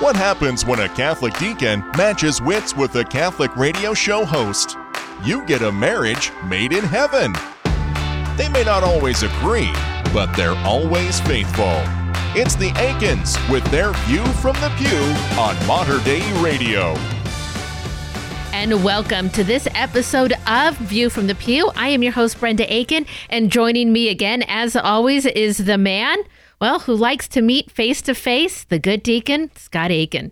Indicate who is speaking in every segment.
Speaker 1: What happens when a Catholic deacon matches wits with a Catholic radio show host? You get a marriage made in heaven. They may not always agree, but they're always faithful. It's the Aikins with their view from the pew on Mater Dei Radio.
Speaker 2: And welcome to this episode of View from the Pew. I am your host, Brenda Aikin, and joining me again, as always, is the man well, who likes to meet face to face, the good deacon, Scott Aikin.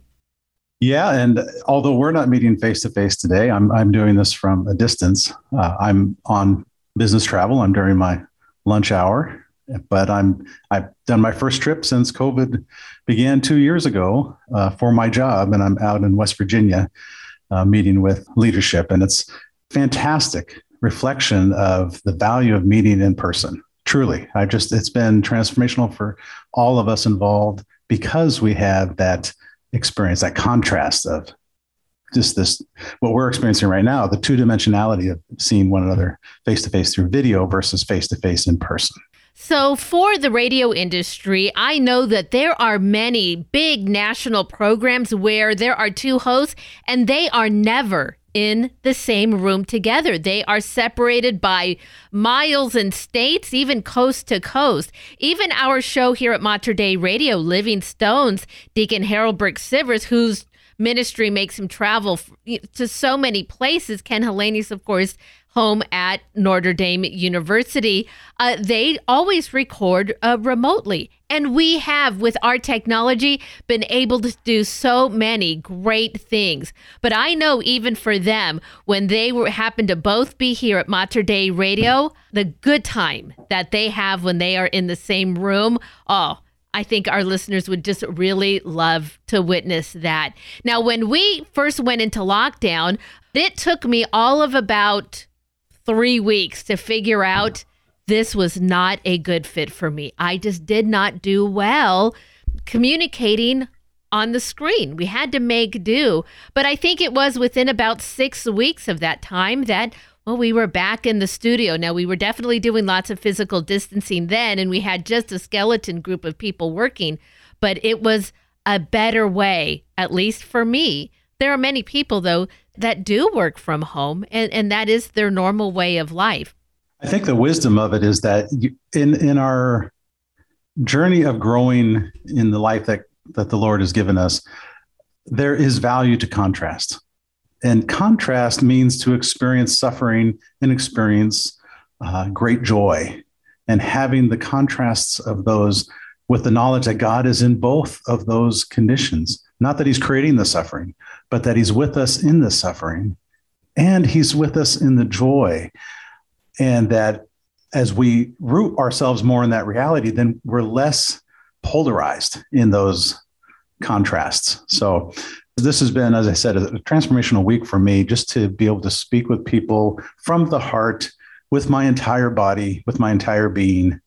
Speaker 3: Yeah, and although we're not meeting face to face today, I'm I'm doing this from a distance. Uh, I'm on business travel. I'm during my lunch hour, but I'm I've done my first trip since COVID began two years ago uh, for my job, and I'm out in West Virginia uh, meeting with leadership, and it's fantastic reflection of the value of meeting in person truly i just it's been transformational for all of us involved because we have that experience that contrast of just this what we're experiencing right now the two dimensionality of seeing one another face to face through video versus face to face in person.
Speaker 2: So, for the radio industry, I know that there are many big national programs where there are two hosts and they are never in the same room together. They are separated by miles and states, even coast to coast. Even our show here at Mater Dei Radio, Living Stones, Deacon Harold Burke-Sivers, whose ministry makes him travel to so many places. Ken Helenis, of course, home at Notre Dame University, uh, they always record uh, remotely. And we have, with our technology, been able to do so many great things. But I know even for them, when they were happen to both be here at Mater Dei Radio, the good time that they have when they are in the same room, oh, I think our listeners would just really love to witness that. Now, when we first went into lockdown, it took me all of about three weeks to figure out this was not a good fit for me. I just did not do well communicating on the screen. We had to make do. But I think it was within about six weeks of that time that, well, we were back in the studio. Now, we were definitely doing lots of physical distancing then, and we had just a skeleton group of people working, but it was a better way, at least for me. There are many people, though, that do work from home, and, and that is their normal way of life.
Speaker 3: I think the wisdom of it is that in in our journey of growing in the life that that the Lord has given us, there is value to contrast, and contrast means to experience suffering and experience uh, great joy, and having the contrasts of those with the knowledge that God is in both of those conditions. Not that He's creating the suffering, but that He's with us in the suffering, and He's with us in the joy and that as we root ourselves more in that reality, then we're less polarized in those contrasts. So this has been, as I said, a transformational week for me just to be able to speak with people from the heart, with my entire body, with my entire being.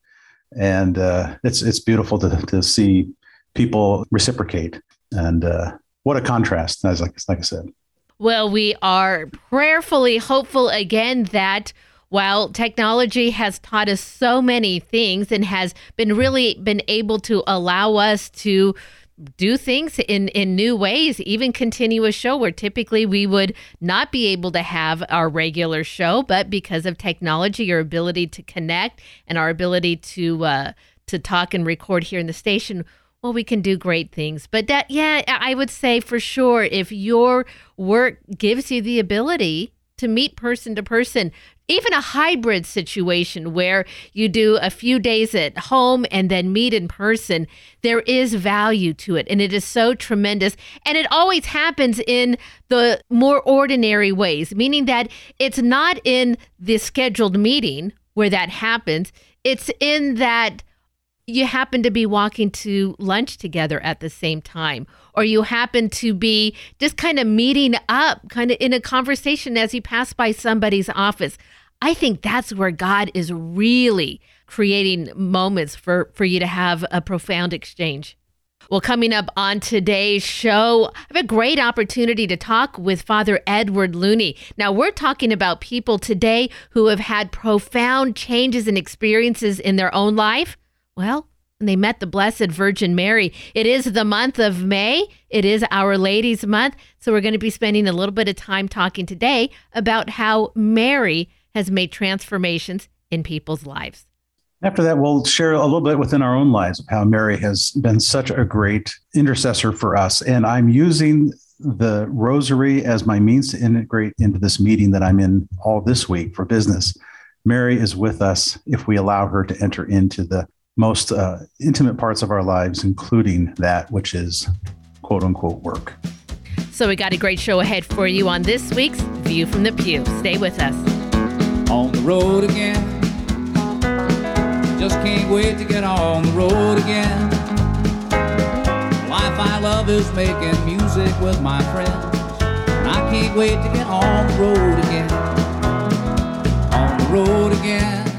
Speaker 3: And uh, it's it's beautiful to, to see people reciprocate. And uh, what a contrast, as like, like I said.
Speaker 2: Well, we are prayerfully hopeful again that while technology has taught us so many things and has been really been able to allow us to do things in in new ways even continue a show where typically we would not be able to have our regular show but because of technology your ability to connect and our ability to uh to talk and record here in the station well we can do great things but that yeah i would say for sure if your work gives you the ability to meet person to person even a hybrid situation where you do a few days at home and then meet in person, there is value to it. And it is so tremendous. And it always happens in the more ordinary ways, meaning that it's not in the scheduled meeting where that happens, it's in that you happen to be walking to lunch together at the same time or you happen to be just kind of meeting up kind of in a conversation as you pass by somebody's office. I think that's where god is really creating moments for for you to have a profound exchange. Well, coming up on today's show, I have a great opportunity to talk with Father Edward Looney. Now, we're talking about people today who have had profound changes and experiences in their own life well, and they met the Blessed Virgin Mary. It is the month of May. It is Our Lady's month. So we're going to be spending a little bit of time talking today about how Mary has made transformations in people's lives.
Speaker 3: After that, we'll share a little bit within our own lives of how Mary has been such a great intercessor for us. And I'm using the rosary as my means to integrate into this meeting that I'm in all this week for business. Mary is with us if we allow her to enter into the most uh, intimate parts of our lives, including that which is quote unquote work.
Speaker 2: So, we got a great show ahead for you on this week's View from the Pew. Stay with us.
Speaker 4: On the road again. Just can't wait to get on the road again. Life I love is making music with my friends. And I can't wait to get on the road again. On the road again.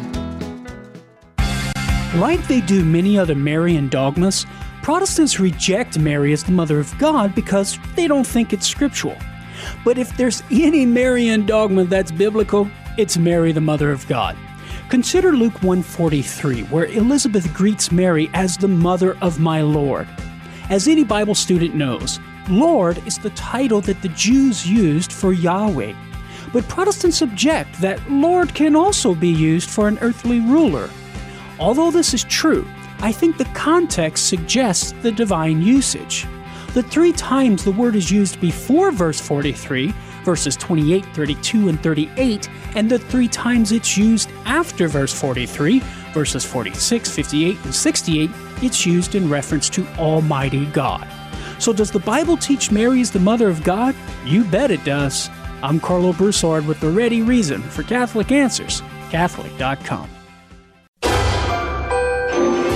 Speaker 5: Like they do many other Marian dogmas, Protestants reject Mary as the Mother of God because they don't think it's scriptural. But if there's any Marian dogma that's biblical, it's Mary the Mother of God. Consider Luke 143, where Elizabeth greets Mary as the Mother of my Lord. As any Bible student knows, Lord is the title that the Jews used for Yahweh. But Protestants object that Lord can also be used for an earthly ruler. Although this is true, I think the context suggests the divine usage. The three times the word is used before verse 43, verses 28, 32, and 38, and the three times it's used after verse 43, verses 46, 58, and 68, it's used in reference to Almighty God. So, does the Bible teach Mary is the Mother of God? You bet it does. I'm Karlo Broussard with the ready reason for Catholic Answers, Catholic.com.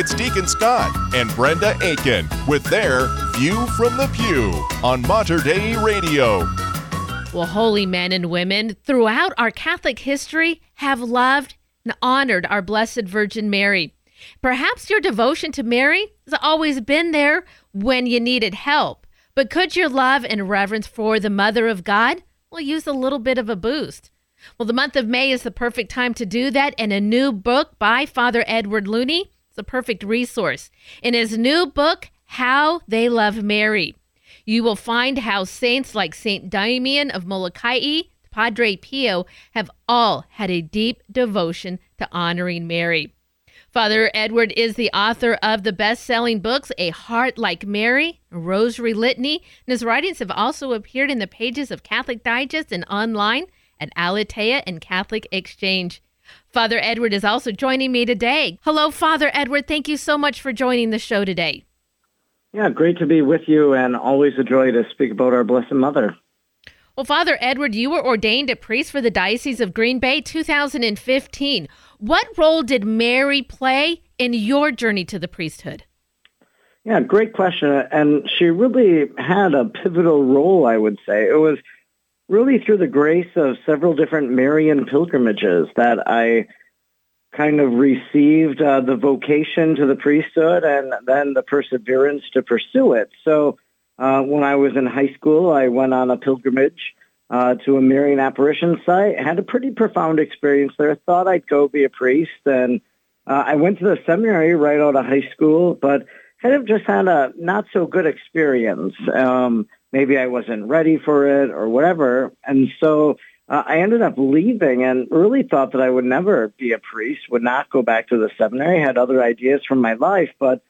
Speaker 1: It's Deacon Scott and Brenda Aikin with their View from the Pew on Mater Dei Radio.
Speaker 2: Well, holy men and women throughout our Catholic history have loved and honored our Blessed Virgin Mary. Perhaps your devotion to Mary has always been there when you needed help, but could your love and reverence for the Mother of God well use a little bit of a boost? Well, the month of May is the perfect time to do that, and a new book by Father Edward Looney a perfect resource. In his new book, How They Love Mary, you will find how saints like Saint Damien of Molokai, Padre Pio have all had a deep devotion to honoring Mary. Father Edward is the author of the best selling books, A Heart Like Mary, Rosary Litany, and his writings have also appeared in the pages of Catholic Digest and online at Aleteia and Catholic Exchange. Father Edward is also joining me today. Hello, Father Edward. Thank you so much for joining the show today.
Speaker 6: Yeah, great to be with you and always a joy to speak about our Blessed Mother.
Speaker 2: Well, Father Edward, you were ordained a priest for the Diocese of Green Bay 2015. What role did Mary play in your journey to the priesthood?
Speaker 6: Yeah, great question. And she really had a pivotal role, I would say. It was really through the grace of several different Marian pilgrimages that I kind of received uh, the vocation to the priesthood and then the perseverance to pursue it. So uh, when I was in high school, I went on a pilgrimage uh, to a Marian apparition site. Had a pretty profound experience there. Thought I'd go be a priest, and uh, I went to the seminary right out of high school, but kind of just had a not so good experience. Um, maybe I wasn't ready for it or whatever. And so uh, I ended up leaving and really thought that I would never be a priest, would not go back to the seminary, had other ideas from my life, but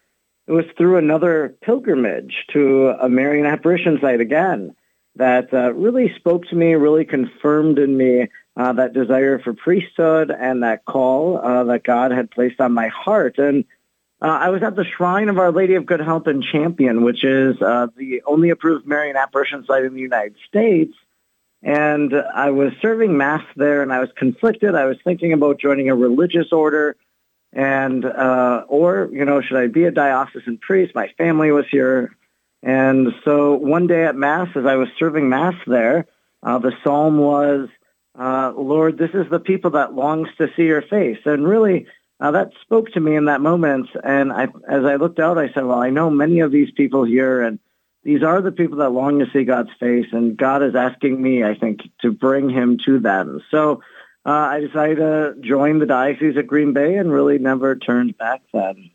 Speaker 6: it was through another pilgrimage to a Marian apparition site again that uh, really spoke to me, really confirmed in me uh, that desire for priesthood and that call uh, that God had placed on my heart. And uh, I was at the Shrine of Our Lady of Good Help in Champion, which is uh, the only approved Marian apparition site in the United States. And I was serving Mass there and I was conflicted. I was thinking about joining a religious order and, uh, or, you know, should I be a diocesan priest? My family was here. And so one day at Mass, as I was serving Mass there, uh, the psalm was, uh, Lord, this is the people that longs to see your face. And really, uh, that spoke to me in that moment. And I, as I looked out, I said, well, I know many of these people here, and these are the people that long to see God's face. And God is asking me, I think, to bring him to them. So uh, I decided to join the Diocese of Green Bay and really never turned back then.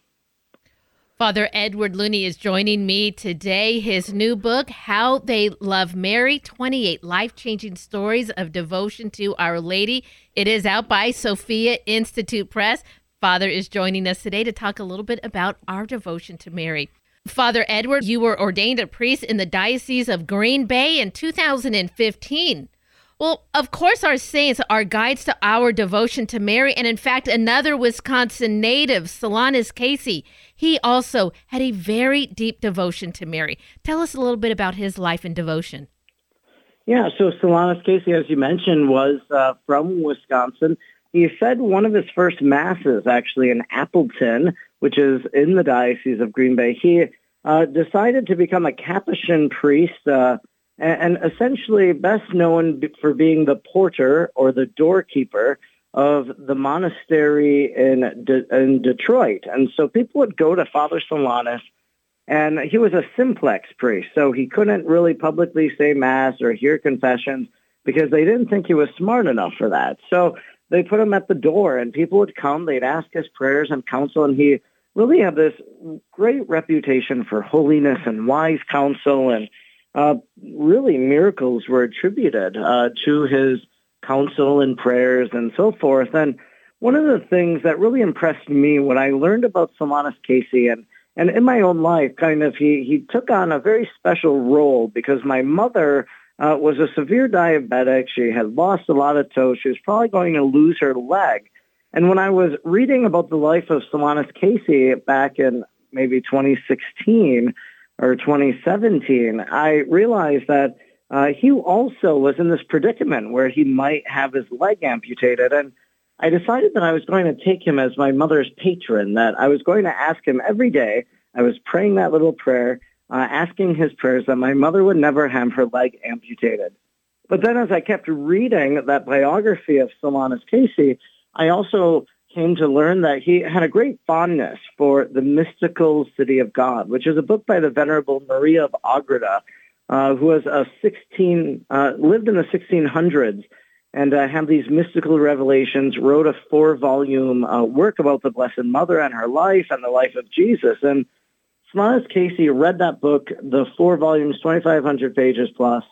Speaker 2: Father Edward Looney is joining me today. His new book, How They Love Mary 28 Life Changing Stories of Devotion to Our Lady. It is out by Sophia Institute Press. Father is joining us today to talk a little bit about our devotion to Mary. Father Edward, you were ordained a priest in the Diocese of Green Bay in 2015. Well, of course, our saints are guides to our devotion to Mary. And in fact, another Wisconsin native, Solanus Casey, he also had a very deep devotion to Mary. Tell us a little bit about his life and devotion.
Speaker 6: Yeah, so Solanus Casey, as you mentioned, was uh, from Wisconsin. He said one of his first masses, actually in Appleton, which is in the Diocese of Green Bay. He uh, decided to become a Capuchin priest. Uh, and, essentially best known for being the porter or the doorkeeper of the monastery in, De- in Detroit. And so people would go to Father Solanus, and he was a simplex priest, so he couldn't really publicly say Mass or hear confessions because they didn't think he was smart enough for that. So they put him at the door, and people would come, they'd ask his prayers and counsel, and he really had this great reputation for holiness and wise counsel and uh, really miracles were attributed uh, to his counsel and prayers and so forth. And one of the things that really impressed me when I learned about Solanus Casey and and in my own life, kind of, he, he took on a very special role because my mother uh, was a severe diabetic. She had lost a lot of toes. She was probably going to lose her leg. And when I was reading about the life of Solanus Casey back in maybe 2016, or 2017, I realized that uh, he also was in this predicament where he might have his leg amputated. And I decided that I was going to take him as my mother's patron, that I was going to ask him every day. I was praying that little prayer, uh, asking his prayers that my mother would never have her leg amputated. But then as I kept reading that biography of Solanus Casey, I also came to learn that he had a great fondness for the mystical city of God, which is a book by the Venerable Maria of Agreda, uh, who was a 16, uh, lived in the 1600s and uh, had these mystical revelations, wrote a four-volume uh, work about the Blessed Mother and her life and the life of Jesus. And Solanus Casey read that book, the four volumes, 2,500 pages plus,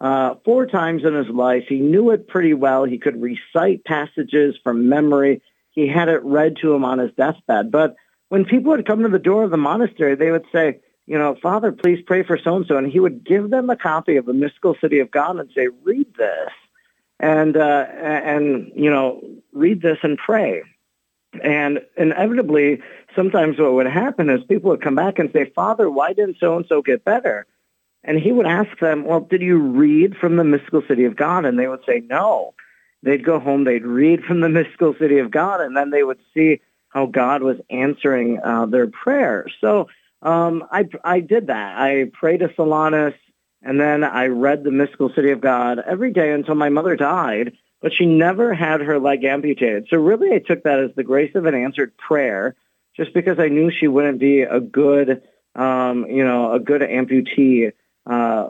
Speaker 6: uh, four times in his life. He knew it pretty well. He could recite passages from memory he had it read to him on his deathbed. But when people would come to the door of the monastery, they would say, you know, Father, please pray for so-and-so. And he would give them a copy of the mystical city of God and say, read this. And, uh, and, you know, read this and pray. And inevitably, sometimes what would happen is people would come back and say, Father, why didn't so-and-so get better? And he would ask them, well, did you read from the mystical city of God? And they would say, no they'd go home, they'd read from the mystical city of God, and then they would see how God was answering uh, their prayers. So um, I, I did that. I prayed to Solanus, and then I read the mystical city of God every day until my mother died, but she never had her leg amputated. So really I took that as the grace of an answered prayer, just because I knew she wouldn't be a good, um, you know, a good amputee uh,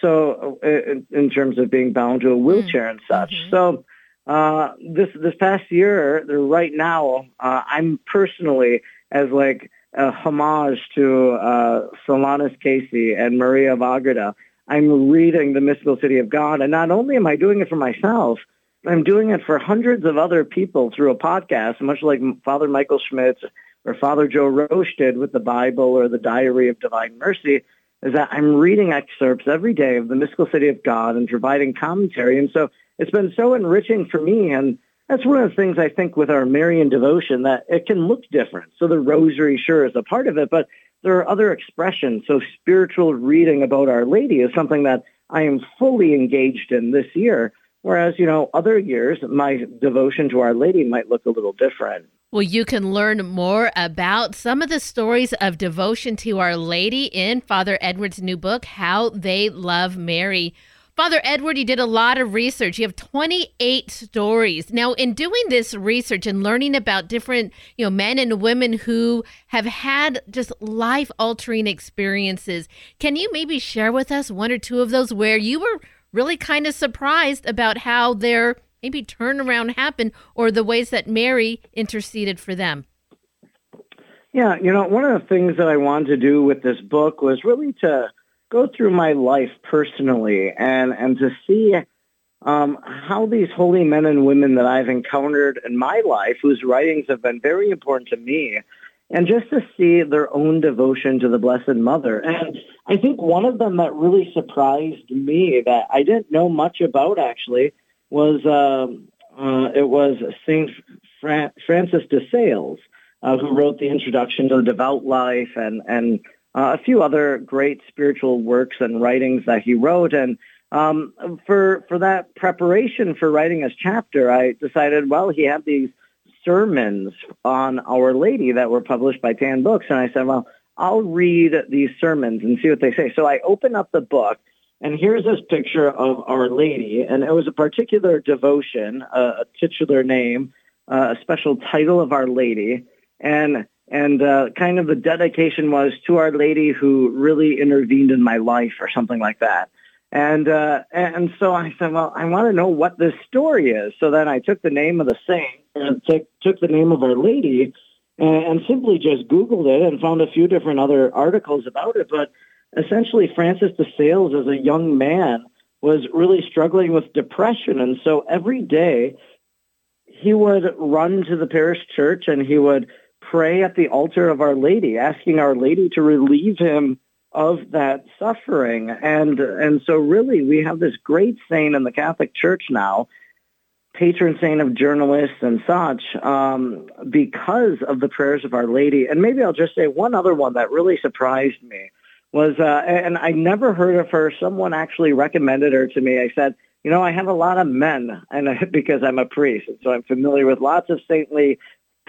Speaker 6: so uh, in, in, terms of being bound to a wheelchair and such. Mm-hmm. So uh, this this past year, the right now, uh, I'm personally as like a homage to uh, Solanus Casey and Maria of Agreda. I'm reading the Mystical City of God, and not only am I doing it for myself, I'm doing it for hundreds of other people through a podcast, much like Father Michael Schmitz or Father Joe Roche did with the Bible or the Diary of Divine Mercy is that I'm reading excerpts every day of the mystical city of God and providing commentary. And so it's been so enriching for me. And that's one of the things I think with our Marian devotion that it can look different. So the rosary sure is a part of it, but there are other expressions. So spiritual reading about Our Lady is something that I am fully engaged in this year. Whereas, you know, other years, my devotion to Our Lady might look a little different.
Speaker 2: Well, you can learn more about some of the stories of devotion to Our Lady in Father Edward's new book, How They Love Mary. Father Edward, you did a lot of research. You have 28 stories. Now, in doing this research and learning about different, you know, men and women who have had just life-altering experiences, can you maybe share with us one or two of those where you were really kind of surprised about how their maybe turnaround happened or the ways that Mary interceded for them.
Speaker 6: Yeah, you know, one of the things that I wanted to do with this book was really to go through my life personally and, and to see um, how these holy men and women that I've encountered in my life, whose writings have been very important to me, and just to see their own devotion to the Blessed Mother. And I think one of them that really surprised me that I didn't know much about actually was um, uh, it was Saint Fran- Francis de Sales uh, who wrote the introduction to the devout life and and uh, a few other great spiritual works and writings that he wrote. And um, for for that preparation for writing his chapter, I decided, well, he had these sermons on Our Lady that were published by Tan Books. And I said, well, I'll read these sermons and see what they say. So I open up the book, and here's this picture of Our Lady. And it was a particular devotion, a, titular name, uh, a special title of Our Lady. And and uh, kind of the dedication was to Our Lady who really intervened in my life or something like that. And uh, and so I said, well, I want to know what this story is. So then I took the name of the saint and t- took the name of Our Lady and, and simply just Googled it and found a few different other articles about it. But essentially, Francis de Sales, as a young man, was really struggling with depression, and so every day he would run to the parish church and he would pray at the altar of Our Lady, asking Our Lady to relieve him of that suffering. And, and so really we have this great saint in the Catholic Church now, patron saint of journalists and such, um, because of the prayers of Our Lady. And maybe I'll just say one other one that really surprised me was, uh, and I never heard of her. Someone actually recommended her to me. I said, you know, I have a lot of men, and because I'm a priest, and so I'm familiar with lots of saintly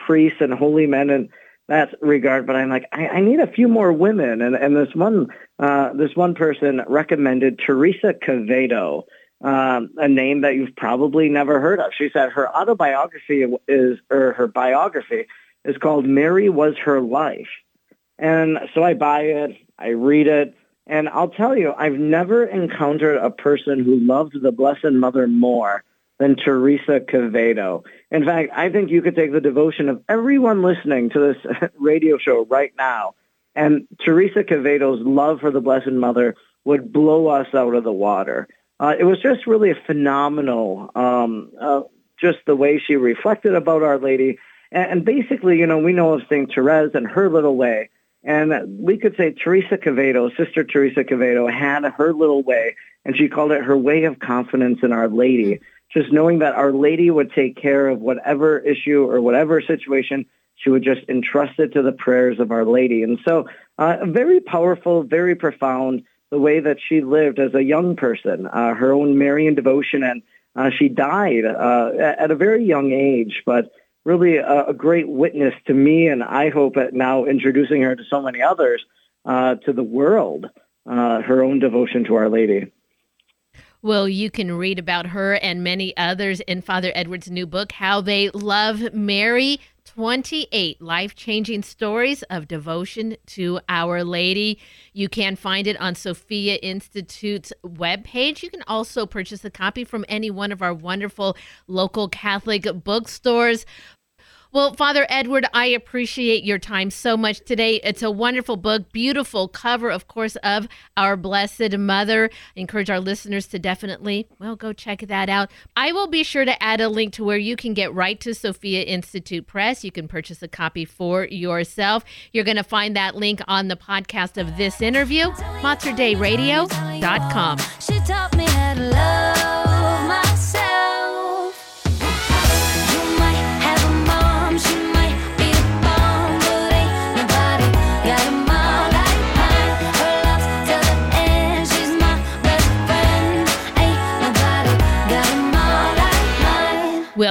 Speaker 6: priests and holy men, and that regard, but I'm like, I, I need a few more women. And, and this one, uh, this one person recommended Teresa Quevedo, um, a name that you've probably never heard of. She said her autobiography is, or her biography is called Mary Was Her Life. And so I buy it, I read it, and I'll tell you, I've never encountered a person who loved the Blessed Mother more than Teresa Quevedo. In fact, I think you could take the devotion of everyone listening to this radio show right now, and Teresa Quevedo's love for the Blessed Mother would blow us out of the water. Uh, it was just really a phenomenal, um, uh, just the way she reflected about Our Lady. And, and basically, you know, we know of St. Therese and her little way. And we could say Teresa Quevedo, Sister Teresa Quevedo, had her little way, and she called it her way of confidence in Our Lady just knowing that Our Lady would take care of whatever issue or whatever situation, she would just entrust it to the prayers of Our Lady. And so uh, very powerful, very profound, the way that she lived as a young person, uh, her own Marian devotion, and uh, she died uh, at a very young age, but really a, a, great witness to me, and I hope at now introducing her to so many others, uh, to the world, uh, her own devotion to Our Lady.
Speaker 2: Well, you can read about her and many others in Father Edward's new book, How They Love Mary 28 Life Changing Stories of Devotion to Our Lady. You can find it on Sophia Institute's webpage. You can also purchase a copy from any one of our wonderful local Catholic bookstores. Well, Father Edward, I appreciate your time so much today. It's a wonderful book, beautiful cover, of course, of our Blessed Mother. I encourage our listeners to definitely, well, go check that out. I will be sure to add a link to where you can get right to Sophia Institute Press. You can purchase a copy for yourself. You're going to find that link on the podcast of this interview, materdeiradio.com. She taught me how to love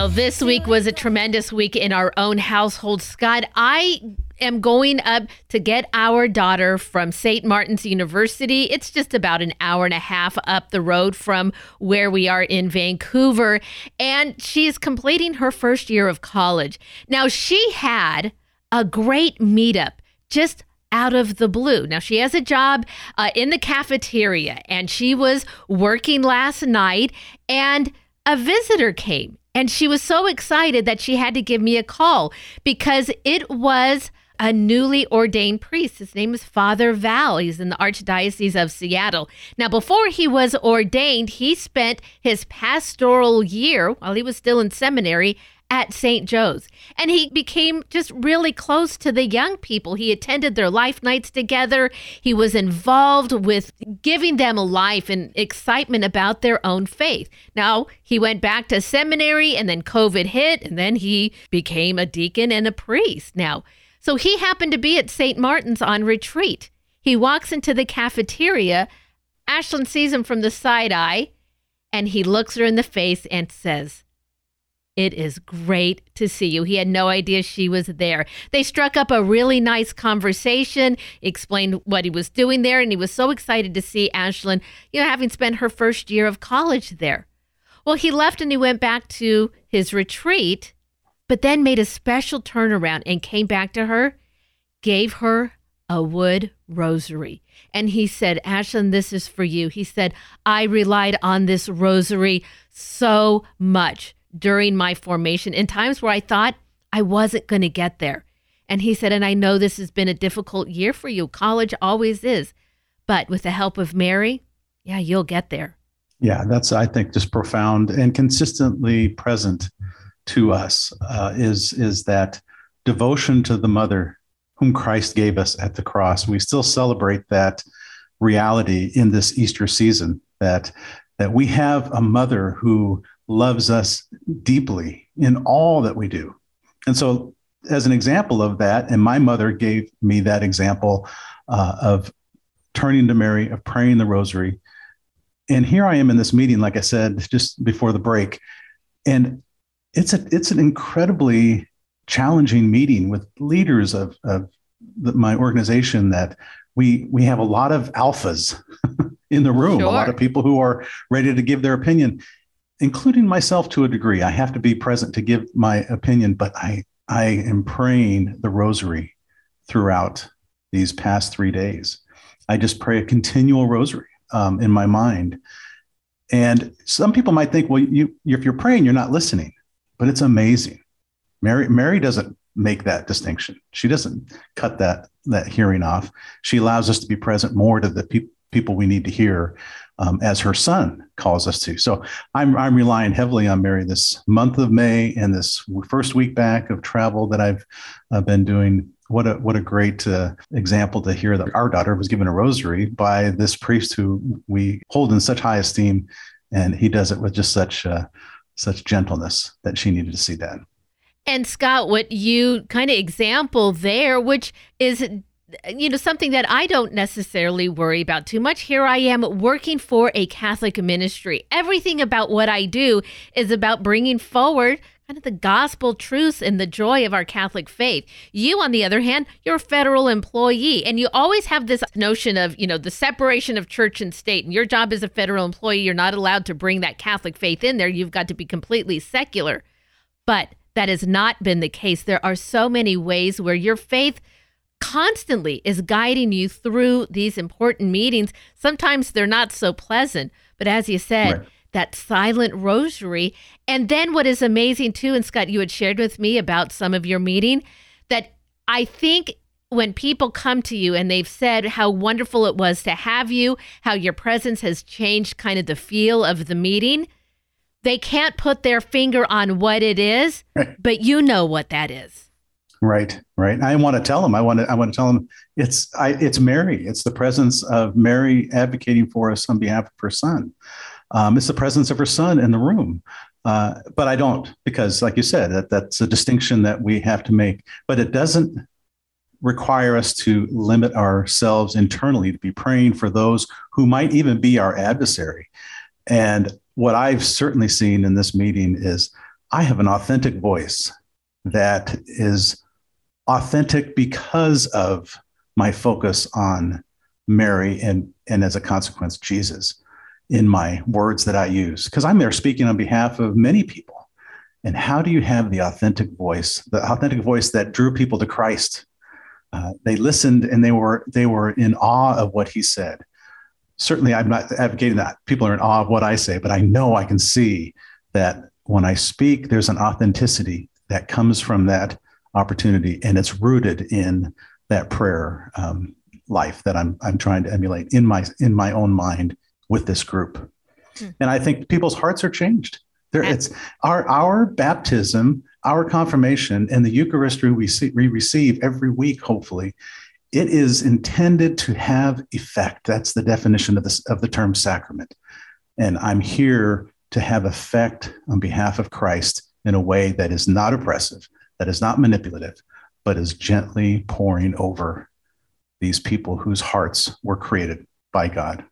Speaker 2: this week was a tremendous week in our own household. Scott, I am going up to get our daughter from St. Martin's University. It's just about an hour and a half up the road from where we are in Vancouver. And she's completing her first year of college. Now, she had a great meetup just out of the blue. Now, she has a job uh, in the cafeteria and she was working last night, and a visitor came. And she was so excited that she had to give me a call because it was a newly ordained priest. His name is Father Val. He's in the Archdiocese of Seattle. Now, before he was ordained, he spent his pastoral year while he was still in seminary at St. Joe's. And he became just really close to the young people. He attended their life nights together. He was involved with giving them a life and excitement about their own faith. Now, he went back to seminary and then COVID hit, and then he became a deacon and a priest. Now, so he happened to be at St. Martin's on retreat. He walks into the cafeteria. Ashlyn sees him from the side eye, and he looks her in the face and says, it is great to see you. He had no idea she was there. They struck up a really nice conversation, explained what he was doing there, and he was so excited to see Ashlyn, you know, having spent her first year of college there. Well, he left and he went back to his retreat but then made a special turnaround and came back to her, gave her a wood rosary. And he said, Ashlyn, this is for you. He said, I relied on this rosary so much during my formation in times where I thought I wasn't going to get there. And he said, and I know this has been a difficult year for you. College always is. But with the help of Mary, yeah, you'll get there.
Speaker 3: Yeah, that's, I think, just profound and consistently present to us uh, is is that devotion to the mother whom Christ gave us at the cross. We still celebrate that reality in this Easter season that that we have a mother who loves us deeply in all that we do. And so as an example of that, and my mother gave me that example uh, of turning to Mary, of praying the rosary. And here I am in this meeting, like I said just before the break, and it's a it's an incredibly challenging meeting with leaders of, of the, my organization that we we have a lot of alphas in the room, sure. a lot of people who are ready to give their opinion, including myself to a degree. I have to be present to give my opinion, but I I am praying the rosary throughout these past three days. I just pray a continual rosary um, in my mind. And some people might think, well, you, if you're praying, you're not listening but it's amazing. Mary Mary doesn't make that distinction. She doesn't cut that that hearing off. She allows us to be present more to the pe- people we need to hear, um, as her son calls us to. So I'm I'm relying heavily on Mary this month of May and this first week back of travel that I've uh, been doing. What a what a great uh, example to hear that our daughter was given a rosary by this priest who we hold in such high esteem, and he does it with just such. Uh, such gentleness that she needed to see that.
Speaker 2: And Scott, what you kind of example there, which is you know something that I don't necessarily worry about too much. Here I am working for a Catholic ministry. Everything about what I do is about bringing forward kind of the gospel truths and the joy of our Catholic faith. You, on the other hand, you're a federal employee, and you always have this notion of, you know, the separation of church and state. And your job as a federal employee, you're not allowed to bring that Catholic faith in there. You've got to be completely secular. But that has not been the case. There are so many ways where your faith constantly is guiding you through these important meetings. Sometimes they're not so pleasant, but as you said, right that silent rosary. And then what is amazing too, and Scott, you had shared with me about some of your meeting, that I think when people come to you and they've said how wonderful it was to have you, how your presence has changed kind of the feel of the meeting, they can't put their finger on what it is, but you know what that is.
Speaker 3: Right, right. I want to tell them. I want to. I want to tell them it's. I. It's Mary. It's the presence of Mary advocating for us on behalf of her son um, it's the presence of her son in the room. Uh, but I don't because, like you said, that that's a distinction that we have to make. But it doesn't require us to limit ourselves internally to be praying for those who might even be our adversary. And what I've certainly seen in this meeting is I have an authentic voice that is authentic because of my focus on Mary and, and as a consequence, Jesus in my words that I use, because I'm there speaking on behalf of many people. And how do you have the authentic voice, the authentic voice that drew people to Christ? Uh, they listened and they were they were in awe of what he said. Certainly, I'm not advocating that people are in awe of what I say, but I know I can see that when I speak, there's an authenticity that comes from that opportunity, and it's rooted in that prayer um, life that I'm I'm trying to emulate in my in my own mind with this group. Mm. And I think people's hearts are changed. There, it's our our baptism, our confirmation, and the Eucharist we, see, we receive every week. Hopefully, it is intended to have effect. That's the definition of this of the term sacrament. And I'm here to have effect on behalf of Christ in a way that is not oppressive, that is not manipulative, but is gently pouring over these people whose hearts were created by God.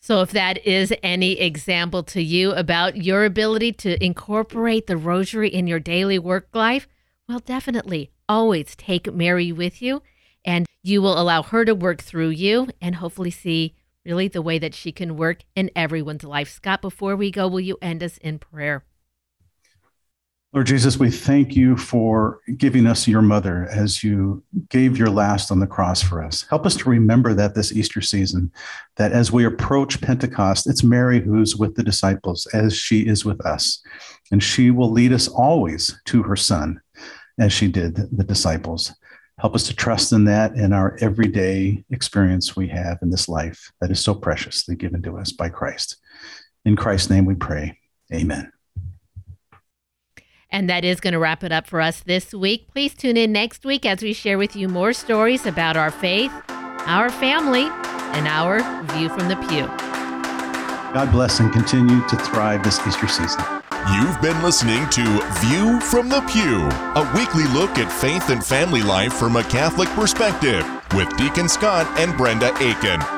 Speaker 2: So, if that is any example to you about your ability to incorporate the rosary in your daily work life, well, definitely always take Mary with you, and you will allow her to work through you and hopefully see really the way that she can work in everyone's life. Scott, before we go, will you end us in prayer?
Speaker 3: Lord Jesus, we thank you for giving us your mother as you gave your last on the cross for us. Help us to remember that this Easter season, that as we approach Pentecost, it's Mary who's with the disciples as she is with us. And she will lead us always to her son as she did the disciples. Help us to trust in that in our everyday experience we have in this life that is so preciously given to us by Christ. In Christ's name we pray. Amen.
Speaker 2: And that is going to wrap it up for us this week. Please tune in next week as we share with you more stories about our faith, our family, and our view from the pew.
Speaker 3: God bless and continue to thrive this Easter season.
Speaker 1: You've been listening to View from the Pew, a weekly look at faith and family life from a Catholic perspective with Deacon Scott and Brenda Aikin.